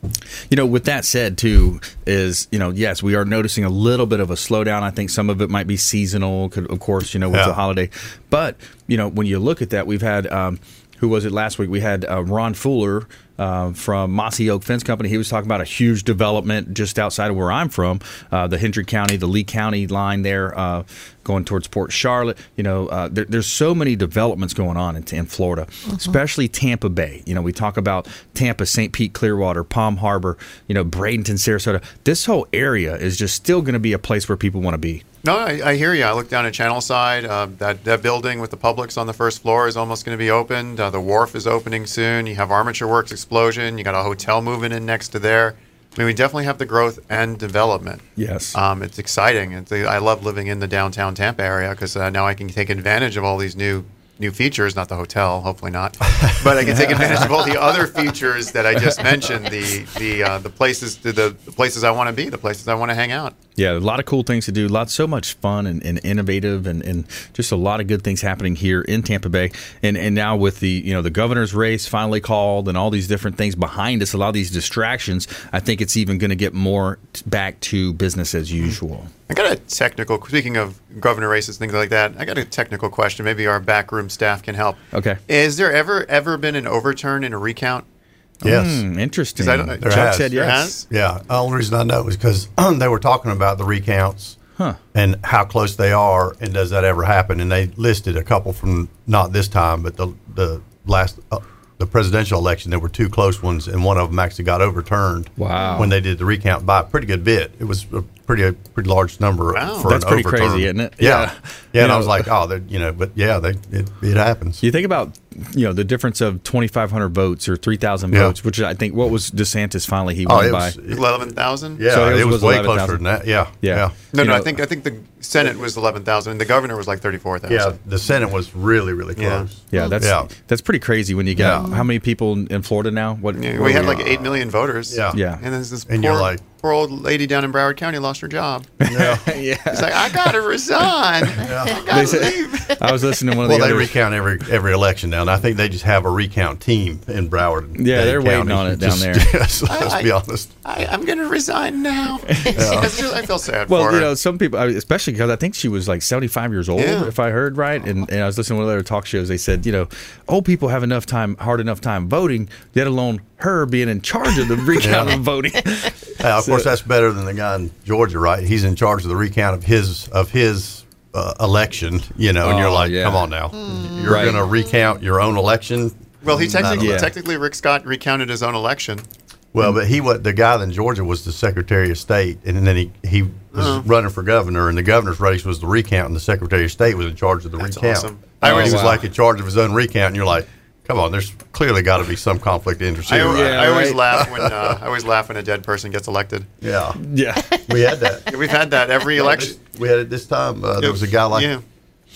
S1: You know, with that said, too, is you know, yes, we are noticing a little bit of a slowdown. I think some of it might be seasonal, could- of course, you know, with
S5: Yeah.
S1: the holiday. But you know, when you look at that, we've had um, who was it last week? We had uh, Ron Fuller. Uh, from Mossy Oak Fence Company, he was talking about a huge development just outside of where I'm from, uh, the Hendry County, the Lee County line there, uh, going towards Port Charlotte. You know, uh, there, there's so many developments going on in, in Florida, especially Tampa Bay. You know, we talk about Tampa, St. Pete, Clearwater, Palm Harbor, you know, Bradenton, Sarasota. This whole area is just still going to be a place where people want to be.
S6: No, I, I hear you. I look down at Channel Side. Uh, that that building with the Publix on the first floor is almost going to be opened. Uh, the wharf is opening soon. You have Armature Works explosion. You got a hotel moving in next to there. I mean, we definitely have the growth and development.
S1: Yes.
S6: Um, it's exciting. It's, I love living in the downtown Tampa area because uh, now I can take advantage of all these new new features. Not the hotel, hopefully not, but I can take advantage of all the other features that I just mentioned. The the uh, the places the, the places I want to be, the places I want to hang out.
S1: Yeah, a lot of cool things to do. Lots, so much fun and, and innovative, and, and just a lot of good things happening here in Tampa Bay. And and now with the you know the governor's race finally called, and all these different things behind us, a lot of these distractions. I think it's even going to get more back to business as usual.
S6: I got a technical. Speaking of governor races, things like that, I got a technical question. Maybe our backroom staff can help.
S1: Okay.
S6: Is there ever ever been an overturn in a recount?
S5: Yes.
S1: Hmm, interesting.
S6: 'Cause I don't-
S5: There
S1: Chuck
S5: has.
S1: said yes.
S6: has?
S5: Yeah. The only reason I know is because they were talking about the recounts
S1: Huh.
S5: and how close they are, and does that ever happen? And they listed a couple from not this time, but the the last uh, the presidential election. There were two close ones, and one of them actually got overturned.
S1: Wow.
S5: When they did the recount by a pretty good bit, it was a pretty a pretty large number
S6: Wow.
S5: for
S1: That's
S5: an
S1: pretty
S5: overturn.
S1: crazy, isn't it?
S5: Yeah.
S1: Yeah.
S5: Yeah.
S1: You
S5: and I was like, oh, they you know, but yeah, they it, it happens.
S1: You think about you know the difference of 2,500 votes or 3,000
S5: Yeah.
S1: votes, which I think what was DeSantis finally he
S5: Oh,
S1: won
S5: it
S1: by.
S5: was,
S6: Eleven thousand.
S5: yeah,
S1: So it
S5: it
S1: was
S5: was, way
S1: 11,000.
S5: closer than that. Yeah.
S1: Yeah.
S5: Yeah.
S6: No,
S1: You
S6: no.
S1: know-
S6: I think I think the Senate was eleven thousand, and the governor was like thirty four thousand.
S5: Yeah, the Senate was really, really close.
S1: Yeah, that's
S5: Yeah.
S1: that's pretty crazy when you got
S5: Yeah.
S1: how many people in- in Florida now? What
S6: Yeah, we had
S1: are?
S6: like eight million voters.
S5: Yeah.
S1: Yeah.
S6: and there's this
S5: And
S6: poor,
S5: you're like,
S6: poor old lady down in Broward County lost her job.
S5: Yeah.
S1: yeah.
S6: It's like I gotta resign. I gotta
S1: said-
S6: leave.
S1: I was listening to one of
S5: Well,
S1: the
S5: they
S1: other.
S5: recount every every election now, and I think they just have a recount team in Broward.
S1: Yeah,
S5: Dade
S1: they're waiting on it down
S5: Just-
S1: there.
S5: yes, let's
S6: I-
S5: be honest.
S6: I, I'm gonna resign now. It's just- I feel sad
S1: Well,
S6: for
S1: you
S6: her.
S1: know, some people, especially because I think she was like 75 years old,
S6: Yeah.
S1: if I heard right. And, and I was listening to one of their talk shows. They said, you know, old people have enough time, hard enough time voting, let alone her being in charge of the recount of voting.
S5: Yeah, of course, that's better than the guy in Georgia, right? He's in charge of the recount of his of his uh, election. You know, and you're
S1: Oh,
S5: like,
S1: yeah.
S5: come on now, you're
S1: Right.
S5: going to recount your own election.
S6: well, he technically
S1: Yeah.
S6: technically Rick Scott recounted his own election.
S5: Well, but he was the guy in Georgia was the Secretary of State, and then he he was
S6: Uh-huh.
S5: running for governor, and the governor's race was the recount, and the Secretary of State was in charge of the
S6: That's
S5: recount.
S6: awesome.
S5: I
S6: I
S5: always
S6: always-
S5: he was like in charge of his own recount, and you're like, come on, there's clearly got to be some conflict of interest
S6: I,
S5: here,
S6: always,
S5: right?
S1: Yeah,
S6: I always
S1: right.
S6: laugh when uh, I always laugh when a dead person gets elected.
S5: Yeah,
S1: yeah.
S5: we had that.
S6: We've had that every election.
S5: We had it this time. Uh, there was a guy like
S6: yeah.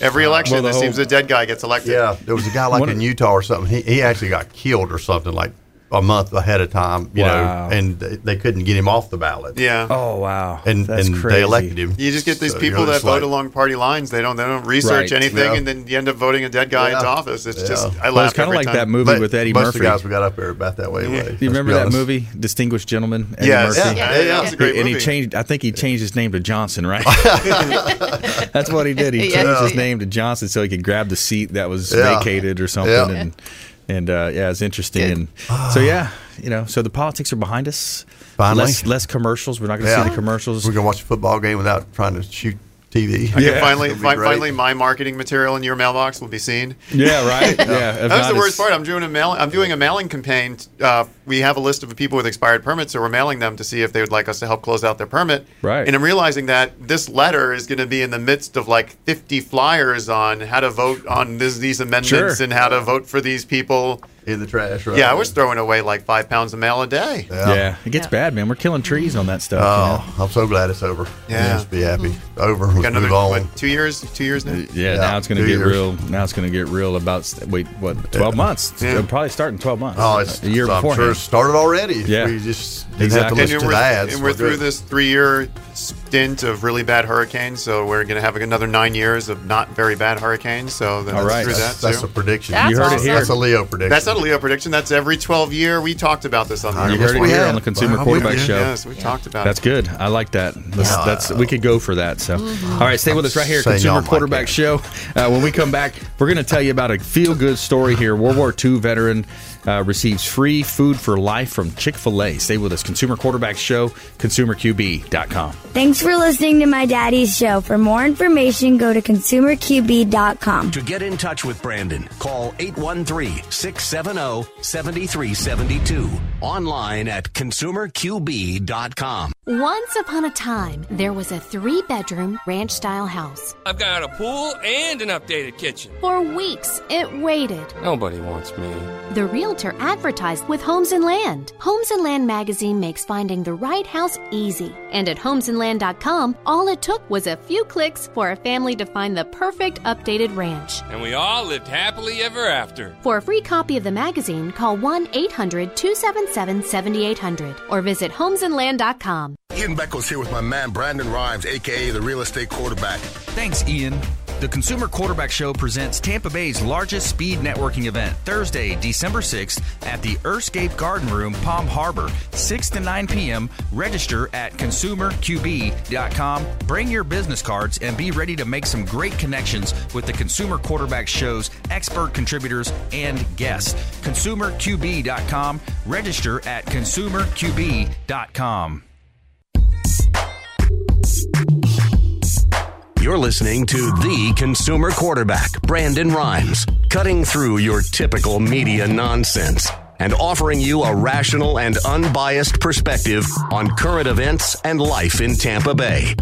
S6: Every election,
S1: Well,
S6: it
S1: whole-
S6: seems a dead guy gets elected.
S5: Yeah, there was a guy like in Utah or something. He, he actually got killed or something like a month ahead of time, you
S1: Wow.
S5: know, and they, they couldn't get him off the ballot.
S6: Yeah.
S1: Oh, wow.
S5: and
S1: That's
S5: and
S1: crazy.
S5: they elected him.
S6: You just get these
S5: So
S6: people
S5: you're
S6: that vote
S5: like-
S6: along party lines. They don't. They don't research
S1: Right.
S6: anything,
S5: Yeah.
S6: and then you end up voting a dead guy
S5: Yeah.
S6: into office. It's
S5: Yeah.
S6: just I
S1: Well, it's kind of like
S6: time.
S1: that movie
S5: But
S1: with Eddie
S5: most
S1: Murphy.
S5: of the guys we got up there about that way.
S6: Yeah.
S5: way.
S1: Do you remember that
S5: honest.
S1: movie, Distinguished Gentleman? Eddie
S5: Yes.
S1: Murphy?
S5: Yeah,
S6: Yeah,
S5: yeah.
S6: That's a great
S1: and he changed. I think he changed his name to Johnson, right? That's what he did. He changed his name to Johnson so he could grab the seat that was vacated or something.
S5: Yeah.
S1: And and uh, yeah, it's interesting.
S4: Good.
S1: And so yeah, you know, so the politics are behind us.
S5: Finally.
S1: less less commercials. We're not going to see the commercials.
S5: We're gonna watch a football game without trying to shoot TV.
S6: I can
S1: Yeah.
S6: finally, fi- finally, my marketing material in your mailbox will be seen.
S1: yeah, right. Yeah, if
S6: That's the worst part. I'm doing a mail. I'm doing a mailing campaign. Uh, we have a list of people with expired permits, so we're mailing them to see if they would like us to help close out their permit.
S1: Right.
S6: And I'm realizing that this letter is going to be in the midst of like 50 flyers on how to vote on this, these amendments
S1: Sure.
S6: and how to vote for these people.
S5: in the trash. Right?
S6: Yeah, I was throwing away like five pounds of mail a day.
S1: Yeah. it gets
S4: Yeah.
S1: bad, man. We're killing trees on that stuff.
S5: Oh, I'm so glad it's over.
S6: Yeah.
S5: just be happy. Over. Let's
S6: Got another
S5: move on.
S6: what, two years. Two years now.
S1: Yeah,
S5: Yeah,
S1: now it's going to get
S5: years.
S1: real. Now it's going to get real about wait, what? Twelve months?
S6: Yeah.
S1: It'll probably start in twelve months.
S5: Oh, it's
S1: a year
S5: I'm
S1: before.
S5: Sure it started already.
S1: Yeah.
S5: we just didn't
S1: Exactly.
S5: have to listen
S6: and
S5: to
S6: we're,
S5: the ads.
S6: and we're through
S5: good.
S6: this three-year stint of really bad hurricanes, so we're going to have another nine years of not very bad hurricanes. So then
S1: All
S6: that's
S5: That's,
S6: that
S5: that's a prediction.
S4: That's
S1: You heard it here.
S5: That's a Leo prediction.
S6: That's not a Leo prediction. That's every 12 year. We talked about this on the
S1: You heard it here on the Consumer
S5: Well,
S1: Quarterback Show.
S6: Yes, we talked about
S1: That's
S6: it.
S1: good. I like that. Let's, that's we could go for that. So,
S4: Mm-hmm.
S1: all right, stay with us right here,
S5: Saying
S1: Consumer
S5: y'all
S1: Quarterback
S5: get.
S1: Show. Uh, when we come back, we're going to tell you about a feel-good story here. World War II veteran uh, receives free food for life from Chick Fil A. Stay with us, Consumer Quarterback Show, ConsumerQB.com.
S11: Thanks for listening to my daddy's show. For more information, go to consumerqb.com.
S8: To get in touch with Brandon, call 813 670 7372. Online at consumerqb.com.
S12: Once upon a time, there was a three bedroom ranch style house.
S9: I've got a pool and an updated kitchen.
S12: For weeks, it waited.
S9: Nobody wants me.
S12: The realtor advertised with Homes and Land. Homes and Land magazine makes finding the right house easy. And at homesandland.com, all it took was a few clicks for a family to find the perfect updated ranch.
S9: And we all lived happily ever after.
S12: For a free copy of the magazine, call 1 800 277 7800 or visit homesandland.com.
S13: Ian Beckles here with my man Brandon Rhymes, aka the real estate quarterback.
S1: Thanks, Ian. The Consumer Quarterback Show presents Tampa Bay's largest speed networking event Thursday, December 6th at the Earthscape Garden Room, Palm Harbor, 6 to 9 p.m. Register at consumerqb.com. Bring your business cards and be ready to make some great connections with the Consumer Quarterback Show's expert contributors and guests. ConsumerQB.com. Register at consumerqb.com.
S8: You're listening to the consumer quarterback, Brandon Rhymes, cutting through your typical media nonsense and offering you a rational and unbiased perspective on current events and life in Tampa Bay.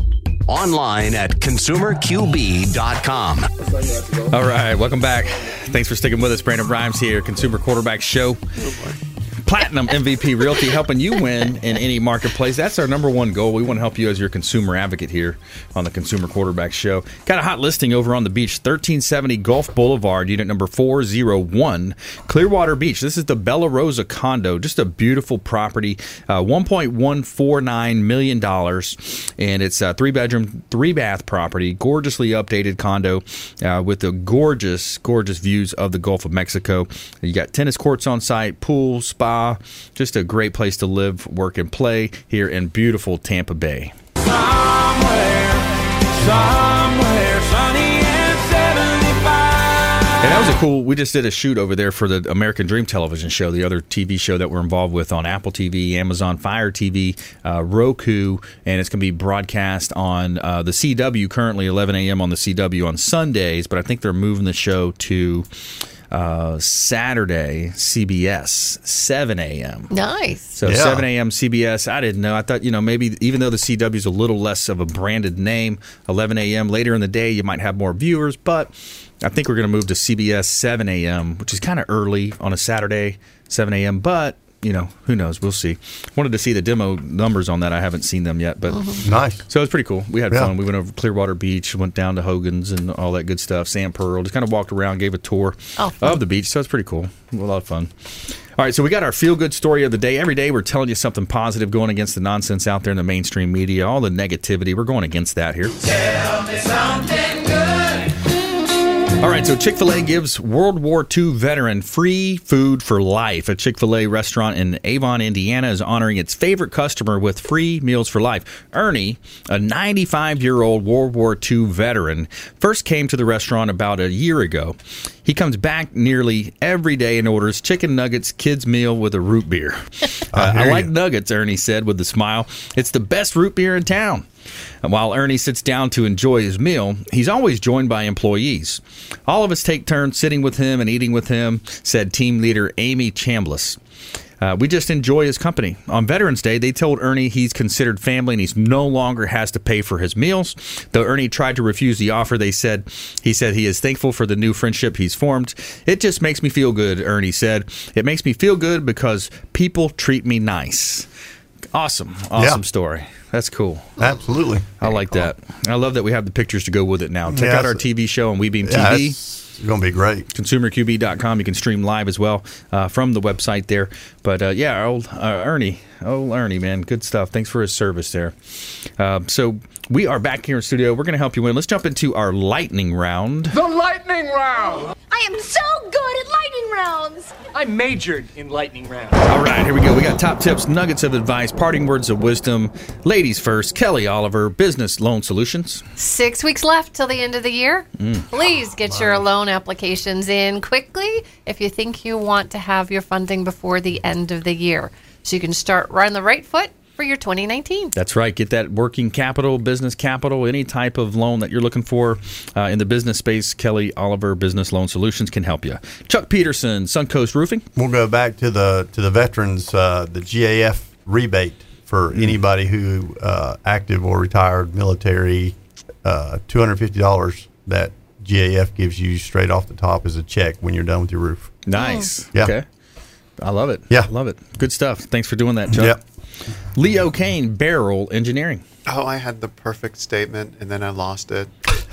S8: Online at consumerqb.com.
S1: All right, welcome back. Thanks for sticking with us. Brandon Rhymes here, Consumer Quarterback Show. Oh, Platinum MVP Realty, helping you win in any marketplace. That's our number one goal. We want to help you as your consumer advocate here on the Consumer Quarterback Show. Got a hot listing over on the beach, 1370 Gulf Boulevard, unit number 401, Clearwater Beach. This is the Bella Rosa condo, just a beautiful property, uh, $1.149 million, and it's a three bedroom, three bath property, gorgeously updated condo uh, with the gorgeous, gorgeous views of the Gulf of Mexico. You got tennis courts on site, pool, spa, just a great place to live, work, and play here in beautiful Tampa Bay.
S14: Somewhere sunny and 75.
S1: And that was a cool. We just did a shoot over there for the American Dream television show, the other TV show that we're involved with on Apple TV, Amazon Fire TV, uh, Roku, and it's going to be broadcast on uh, the CW currently 11 a.m. on the CW on Sundays. But I think they're moving the show to uh, Saturday CBS 7 a.m.
S4: Nice.
S1: So
S5: Yeah.
S1: 7 a.m. CBS. I didn't know. I thought you know maybe even though the CW is a little less of a branded name, 11 a.m. later in the day you might have more viewers, but I think we're going to move to CBS 7 a.m., which is kind of early on a Saturday 7 a.m. But you know who knows? We'll see. Wanted to see the demo numbers on that. I haven't seen them yet, but mm-hmm.
S5: Nice.
S1: so it was pretty cool. We had
S5: Yeah.
S1: fun. We went over Clearwater Beach, went down to Hogan's and all that good stuff. Sandpearl, just kind of walked around, gave a tour
S4: Oh,
S1: of the beach. So it's pretty cool. A lot of fun. All right, so we got our feel good story of the day. Every day we're telling you something positive, going against the nonsense out there in the mainstream media, all the negativity. We're going against that here.
S14: Tell me something good.
S1: All right, so Chick fil A gives World War II veteran free food for life. A Chick fil A restaurant in Avon, Indiana is honoring its favorite customer with free meals for life. Ernie, a 95 year old World War II veteran, first came to the restaurant about a year ago. He comes back nearly every day and orders chicken nuggets, kids' meal with a root beer. Uh, I like nuggets, Ernie said with a smile. It's the best root beer in town. And while Ernie sits down to enjoy his meal, he's always joined by employees. All of us take turns sitting with him and eating with him, said team leader Amy Chambliss. Uh, we just enjoy his company. On Veterans Day, they told Ernie he's considered family and he's no longer has to pay for his meals. Though Ernie tried to refuse the offer, they said he said he is thankful for the new friendship he's formed. It just makes me feel good, Ernie said. It makes me feel good because people treat me nice. Awesome, awesome
S5: Yeah.
S1: story. That's cool.
S5: Absolutely.
S1: I like that. I love that we have the pictures to go with it now. Check
S5: Yeah,
S1: out our TV show on WeBeam
S5: Yeah,
S1: TV.
S5: it's going to be great.
S1: ConsumerQB.com. You can stream live as well uh, from the website there. But uh, yeah, our old uh, Ernie, old Ernie, man, good stuff. Thanks for his service there. Uh, so we are back here in studio. We're going to help you win. Let's jump into our lightning round.
S14: The lightning round.
S15: I am so good at lightning rounds.
S14: I majored in lightning rounds.
S1: All right, here we go. We got top tips, nuggets of advice, parting words of wisdom. Ladies first, Kelly Oliver, Business Loan Solutions.
S4: Six weeks left till the end of the year.
S1: Mm.
S4: Please get your loan applications in quickly if you think you want to have your funding before the end of the year. So you can start right on the right foot for your 2019.
S1: That's right. Get that working capital, business capital, any type of loan that you're looking for uh, in the business space. Kelly Oliver Business Loan Solutions can help you. Chuck Peterson, Suncoast Roofing.
S5: We'll go back to the to the veterans, uh, the GAF rebate for
S1: Mm.
S5: anybody who uh, active or retired military, uh, two hundred fifty dollars that GAF gives you straight off the top as a check when you're done with your roof.
S1: Nice.
S5: Yeah.
S1: Okay. I love it.
S5: Yeah.
S1: Love it. Good stuff. Thanks for doing that, Chuck.
S5: Yep.
S1: Leo Kane, Beryl Engineering.
S6: Oh, I had the perfect statement and then I lost it.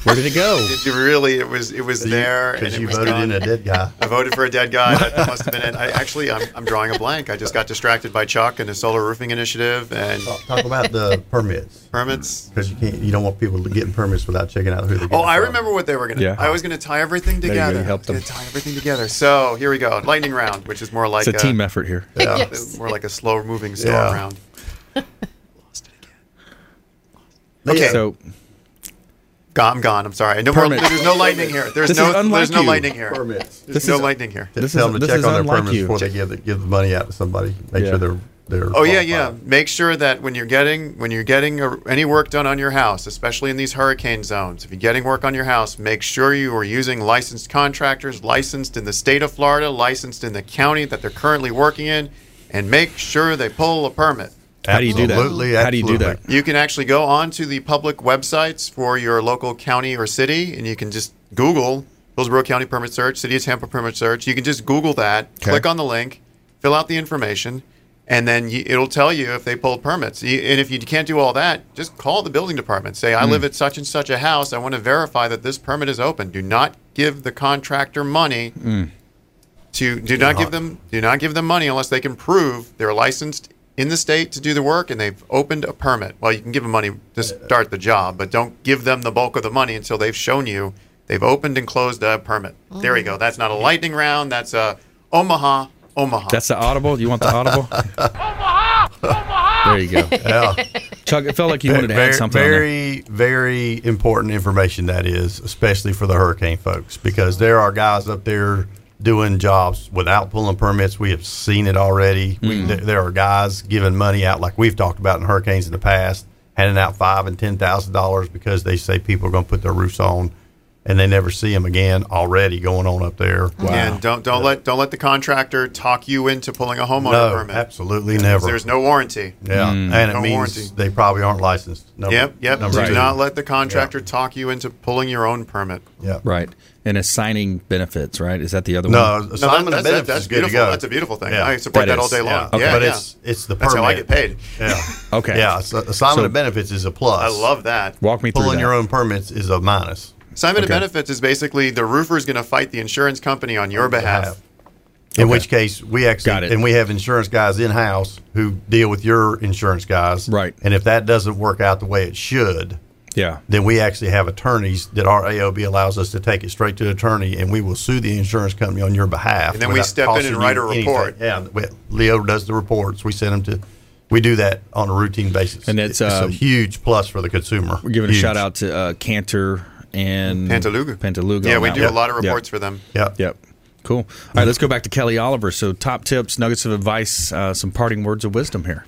S1: Where did it go?
S6: It really, it was it was there
S5: Because
S6: it
S5: you voted
S6: gone.
S5: in a dead guy.
S6: I voted for a dead guy. That that must have been it. I actually, I'm, I'm drawing a blank. I just got distracted by Chuck and his solar roofing initiative and
S5: Talk about the permits.
S6: permits.
S5: Because you can't, you don't want people to get permits without checking out who they're
S6: Oh, I
S5: from.
S6: remember what they were gonna.
S1: Yeah.
S6: I was gonna tie everything
S1: There you
S6: together.
S1: you helped them.
S6: tie everything together. So here we go. Lightning round, which is more like
S1: It's a team effort here.
S6: Yeah,
S4: Yes.
S6: more like a slow moving storm
S5: Yeah.
S6: round.
S5: Okay.
S1: So
S6: Gone, I'm gone. I'm sorry. No more,
S1: Permits.
S6: there's no lightning here. There's
S1: This
S6: no.
S1: is unlike
S6: There's no
S1: you.
S6: lightning here.
S5: Permits.
S6: There's
S1: This
S6: no
S1: is-
S6: lightning here.
S1: This
S5: Just tell
S1: is-
S5: them to
S1: this
S5: check
S1: is
S5: on their
S1: unlike
S5: permits
S1: you.
S5: before they give the, give the money out to somebody. Make
S1: Yeah.
S5: sure they're they're.
S6: Oh yeah, yeah.
S5: qualified.
S6: Make sure that when you're getting when you're getting a, any work done on your house, especially in these hurricane zones, if you're getting work on your house, make sure you are using licensed contractors, licensed in the state of Florida, licensed in the county that they're currently working in, and make sure they pull a permit.
S1: How do you do that?
S5: Absolutely,
S1: How do you do that?
S6: You can actually go onto the public websites for your local county or city, and you can just Google Hillsborough County Permit Search, City of Tampa Permit Search. You can just Google that,
S1: Okay.
S6: click on the link, fill out the information, and then you, it'll tell you if they pulled permits. You- And if you can't do all that, just call the building department. Say, I
S1: Mm.
S6: live at such and such a house. I want to verify that this permit is open. Do not give the contractor money
S1: Mm.
S6: to do not give them do not give them money unless they can prove they're licensed in the state to do the work and they've opened a permit. Well, you can give them money to start the job, but don't give them the bulk of the money until they've shown you they've opened and closed a permit. There you go. Mm. That's not a lightning round. That's a Omaha, Omaha.
S1: That's the audible. You want the audible? Omaha, Omaha. there you go.
S5: Yeah.
S1: Chuck, it felt like you wanted to
S5: very,
S1: add something. on there.
S5: Very, very important information that is, especially for the hurricane folks, because there are guys up there doing jobs without pulling permits. We have seen it already.
S1: Mm-hmm.
S5: there, there are guys giving money out, like we've talked about in hurricanes in the past, handing out five and ten thousand dollars because they say people are going to put their roofs on, and they never see them again. Already going on up there. Wow.
S6: And don't don't let don't let the contractor talk you into pulling a homeowner
S5: No,
S6: permit.
S5: absolutely
S6: Because
S5: never.
S6: There's no warranty.
S5: Yeah, and it
S6: no
S5: means
S6: warranty.
S5: they probably aren't licensed. Number,
S6: Yep, yep.
S5: number
S6: Do
S5: two.
S6: not let the contractor talk you into pulling your own permit.
S5: Yeah.
S1: Right. And assigning benefits, right? Is that the other
S5: No,
S1: one?
S5: No, assignment of
S6: that's-
S5: benefits
S6: that's
S5: is good to
S6: beautiful.
S5: go.
S6: That's a beautiful thing.
S5: Yeah.
S6: I support
S1: That
S6: that, all
S1: is.
S6: day
S5: Yeah.
S6: long.
S5: Okay.
S6: Yeah,
S5: but
S6: yeah.
S5: it's it's the
S6: That's
S5: permit.
S6: how I get paid.
S5: Yeah.
S1: Okay.
S5: Yeah. So assignment
S1: So-
S5: of benefits is a plus.
S6: I love that.
S1: Walk me through
S5: Pulling
S1: that.
S5: your own permits is a minus.
S6: Assignment
S1: Okay.
S6: of benefits is basically the roofer is going to fight the insurance company on your behalf.
S5: In
S1: Okay.
S5: which case, we actually
S1: Got it.
S5: and we have insurance guys in house who deal with your insurance guys.
S1: Right.
S5: And if that doesn't work out the way it should,
S1: Yeah.
S5: then we actually have attorneys that our AOB allows us to take it straight to attorney, and we will sue the insurance company on your behalf.
S6: And then we step in and write
S5: you
S6: a
S5: anything.
S6: report.
S5: Yeah, we- Leo does the reports. We send them to. We do that on a routine basis,
S1: And it's,
S5: a
S1: um,
S5: huge plus for the consumer.
S1: We're giving
S5: Huge.
S1: a shout out to uh, Cantor and
S6: Pantaluga.
S1: Pantaluga.
S6: Yeah, we do
S1: one.
S6: a lot of
S1: Yeah.
S6: reports for them.
S5: Yep.
S1: Yep. Cool. All right, let's go back to Kelly Oliver. So, top tips, nuggets of advice, uh, some parting words of wisdom here.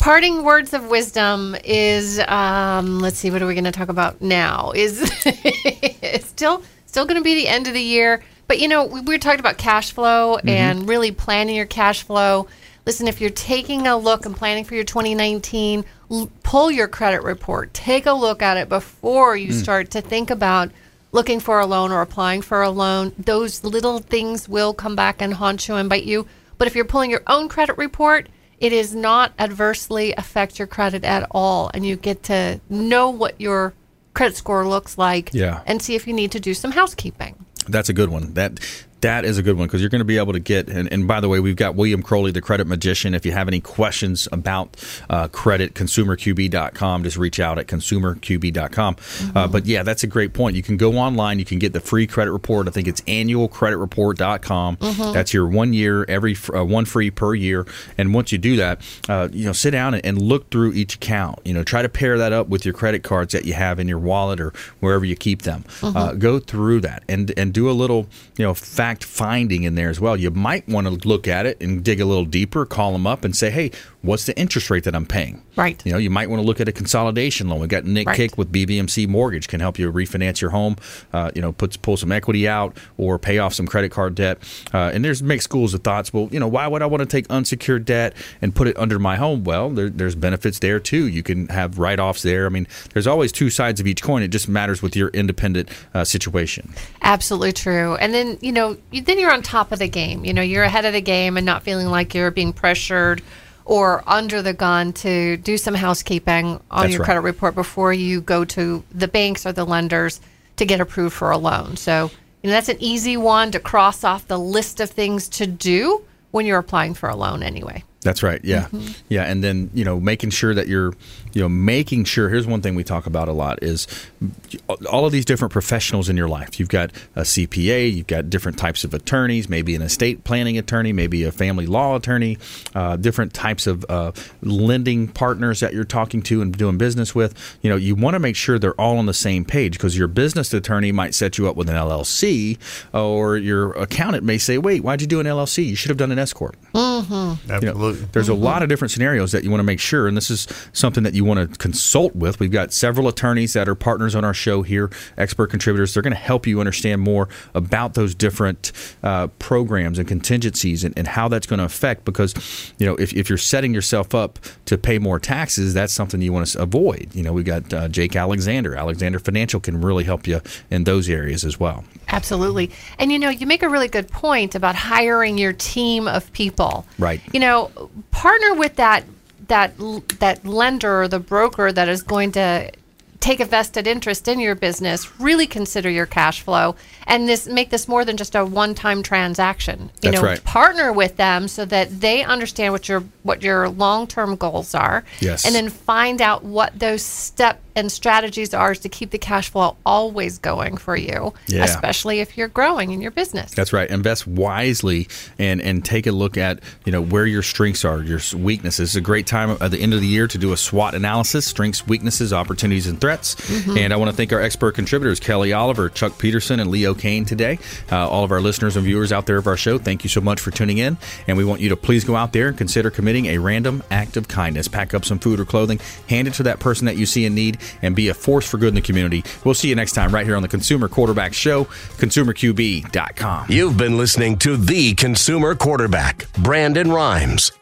S4: Parting words of wisdom is um, let's see, what are we going to talk about now? Is it's still still going to be the end of the year, but you know we, we talking about cash flow and really planning your cash flow. Listen, if you're taking a look and planning for your 2019, l- pull your credit report. Take a look at it before you start to think about looking for a loan or applying for a loan. Those little things will come back and haunt you and bite you. But if you're pulling your own credit report, it is not adversely affect your credit at all and you get to know what your credit score looks like
S1: Yeah.
S4: and see if you need to do some housekeeping
S1: That's a good one. That that is a good one because you're going to be able to get. And, and by the way, we've got William Crowley, the credit magician. If you have any questions about uh, credit, consumerqb.com, just reach out at consumerqb.com. Uh, but yeah, that's a great point. You can go online. You can get the free credit report. I think it's annualcreditreport.com.
S4: Mhm.
S1: That's your one year, every uh, one free per year. And once you do that, uh, you know, sit down and, and look through each account. You know, try to pair that up with your credit cards that you have in your wallet or wherever you keep them. Uh, go through that and and do a little, you know, fact finding in there as well. You might want to look at it and dig a little deeper. Call them up and say, hey, what's the interest rate that I'm paying?
S4: Right.
S1: You know, you might want to look at a consolidation loan. We've got Nick
S4: Right.
S1: Kick with BBMC Mortgage can help you refinance your home. Uh, you know, put pull some equity out or pay off some credit card debt. Uh, and there's mixed schools of thoughts. Well, you know, why would I want to take unsecured debt and put it under my home? Well, there, there's benefits there too. You can have write offs there. I mean, there's always two sides of each coin. It just matters with your independent uh, situation.
S4: Absolutely true. And then, you know, you, then you're on top of the game. You know, you're ahead of the game and not feeling like you're being pressured or under the gun to do some housekeeping on
S1: That's
S4: your
S1: right.
S4: credit report before you go to the banks or the lenders to get approved for a loan. So, you know, that's an easy one to cross off the list of things to do when you're applying for a loan anyway.
S1: That's right. Yeah.
S4: Mm-hmm.
S1: Yeah. And then, you know, making sure that you're, you know, making sure. Here's one thing we talk about a lot is all of these different professionals in your life. You've got a CPA, you've got different types of attorneys, maybe an estate planning attorney, maybe a family law attorney, uh, different types of uh, lending partners that you're talking to and doing business with. You know, you want to make sure they're all on the same page because your business attorney might set you up with an LLC or your accountant may say, wait, why'd you do an LLC? You should have done an S Corp.
S4: Mm-hmm.
S5: Absolutely. Absolutely.
S1: There's a lot of different scenarios that you want to make sure, and this is something that you want to consult with. We've got several attorneys that are partners on our show here, expert contributors. They're going to help you understand more about those different uh, programs and contingencies and, and how that's going to affect. Because you know, if, if you're setting yourself up to pay more taxes, that's something you want to avoid. You know, we've got uh, Jake Alexander. Alexander Financial can really help you in those areas as well.
S4: Absolutely. And you know, you make a really good point about hiring your team of people.
S1: Right.
S4: You know, partner with that that that lender or the broker that is going to take a vested interest in your business, really consider your cash flow and this make this more than just a one-time transaction. You
S1: That's
S4: know,
S1: right.
S4: partner with them so that they understand what your what your long-term goals are
S1: Yes.
S4: and then find out what those step and strategies are to keep the cash flow always going for you,
S1: Yeah.
S4: especially if you're growing in your business.
S1: That's right. Invest wisely and and take a look at you know where your strengths are, your weaknesses. It's a great time at the end of the year to do a SWOT analysis: strengths, weaknesses, opportunities, and threats.
S4: Mm-hmm.
S1: And I want to thank our expert contributors, Kelly Oliver, Chuck Peterson, and Leo Kane today. Uh, all of our listeners and viewers out there of our show, thank you so much for tuning in. And we want you to please go out there and consider committing a random act of kindness. Pack up some food or clothing, hand it to that person that you see in need, and be a force for good in the community. We'll see you next time right here on the Consumer Quarterback Show, consumerqb.com.
S8: You've been listening to the consumer quarterback, Brandon Rhymes.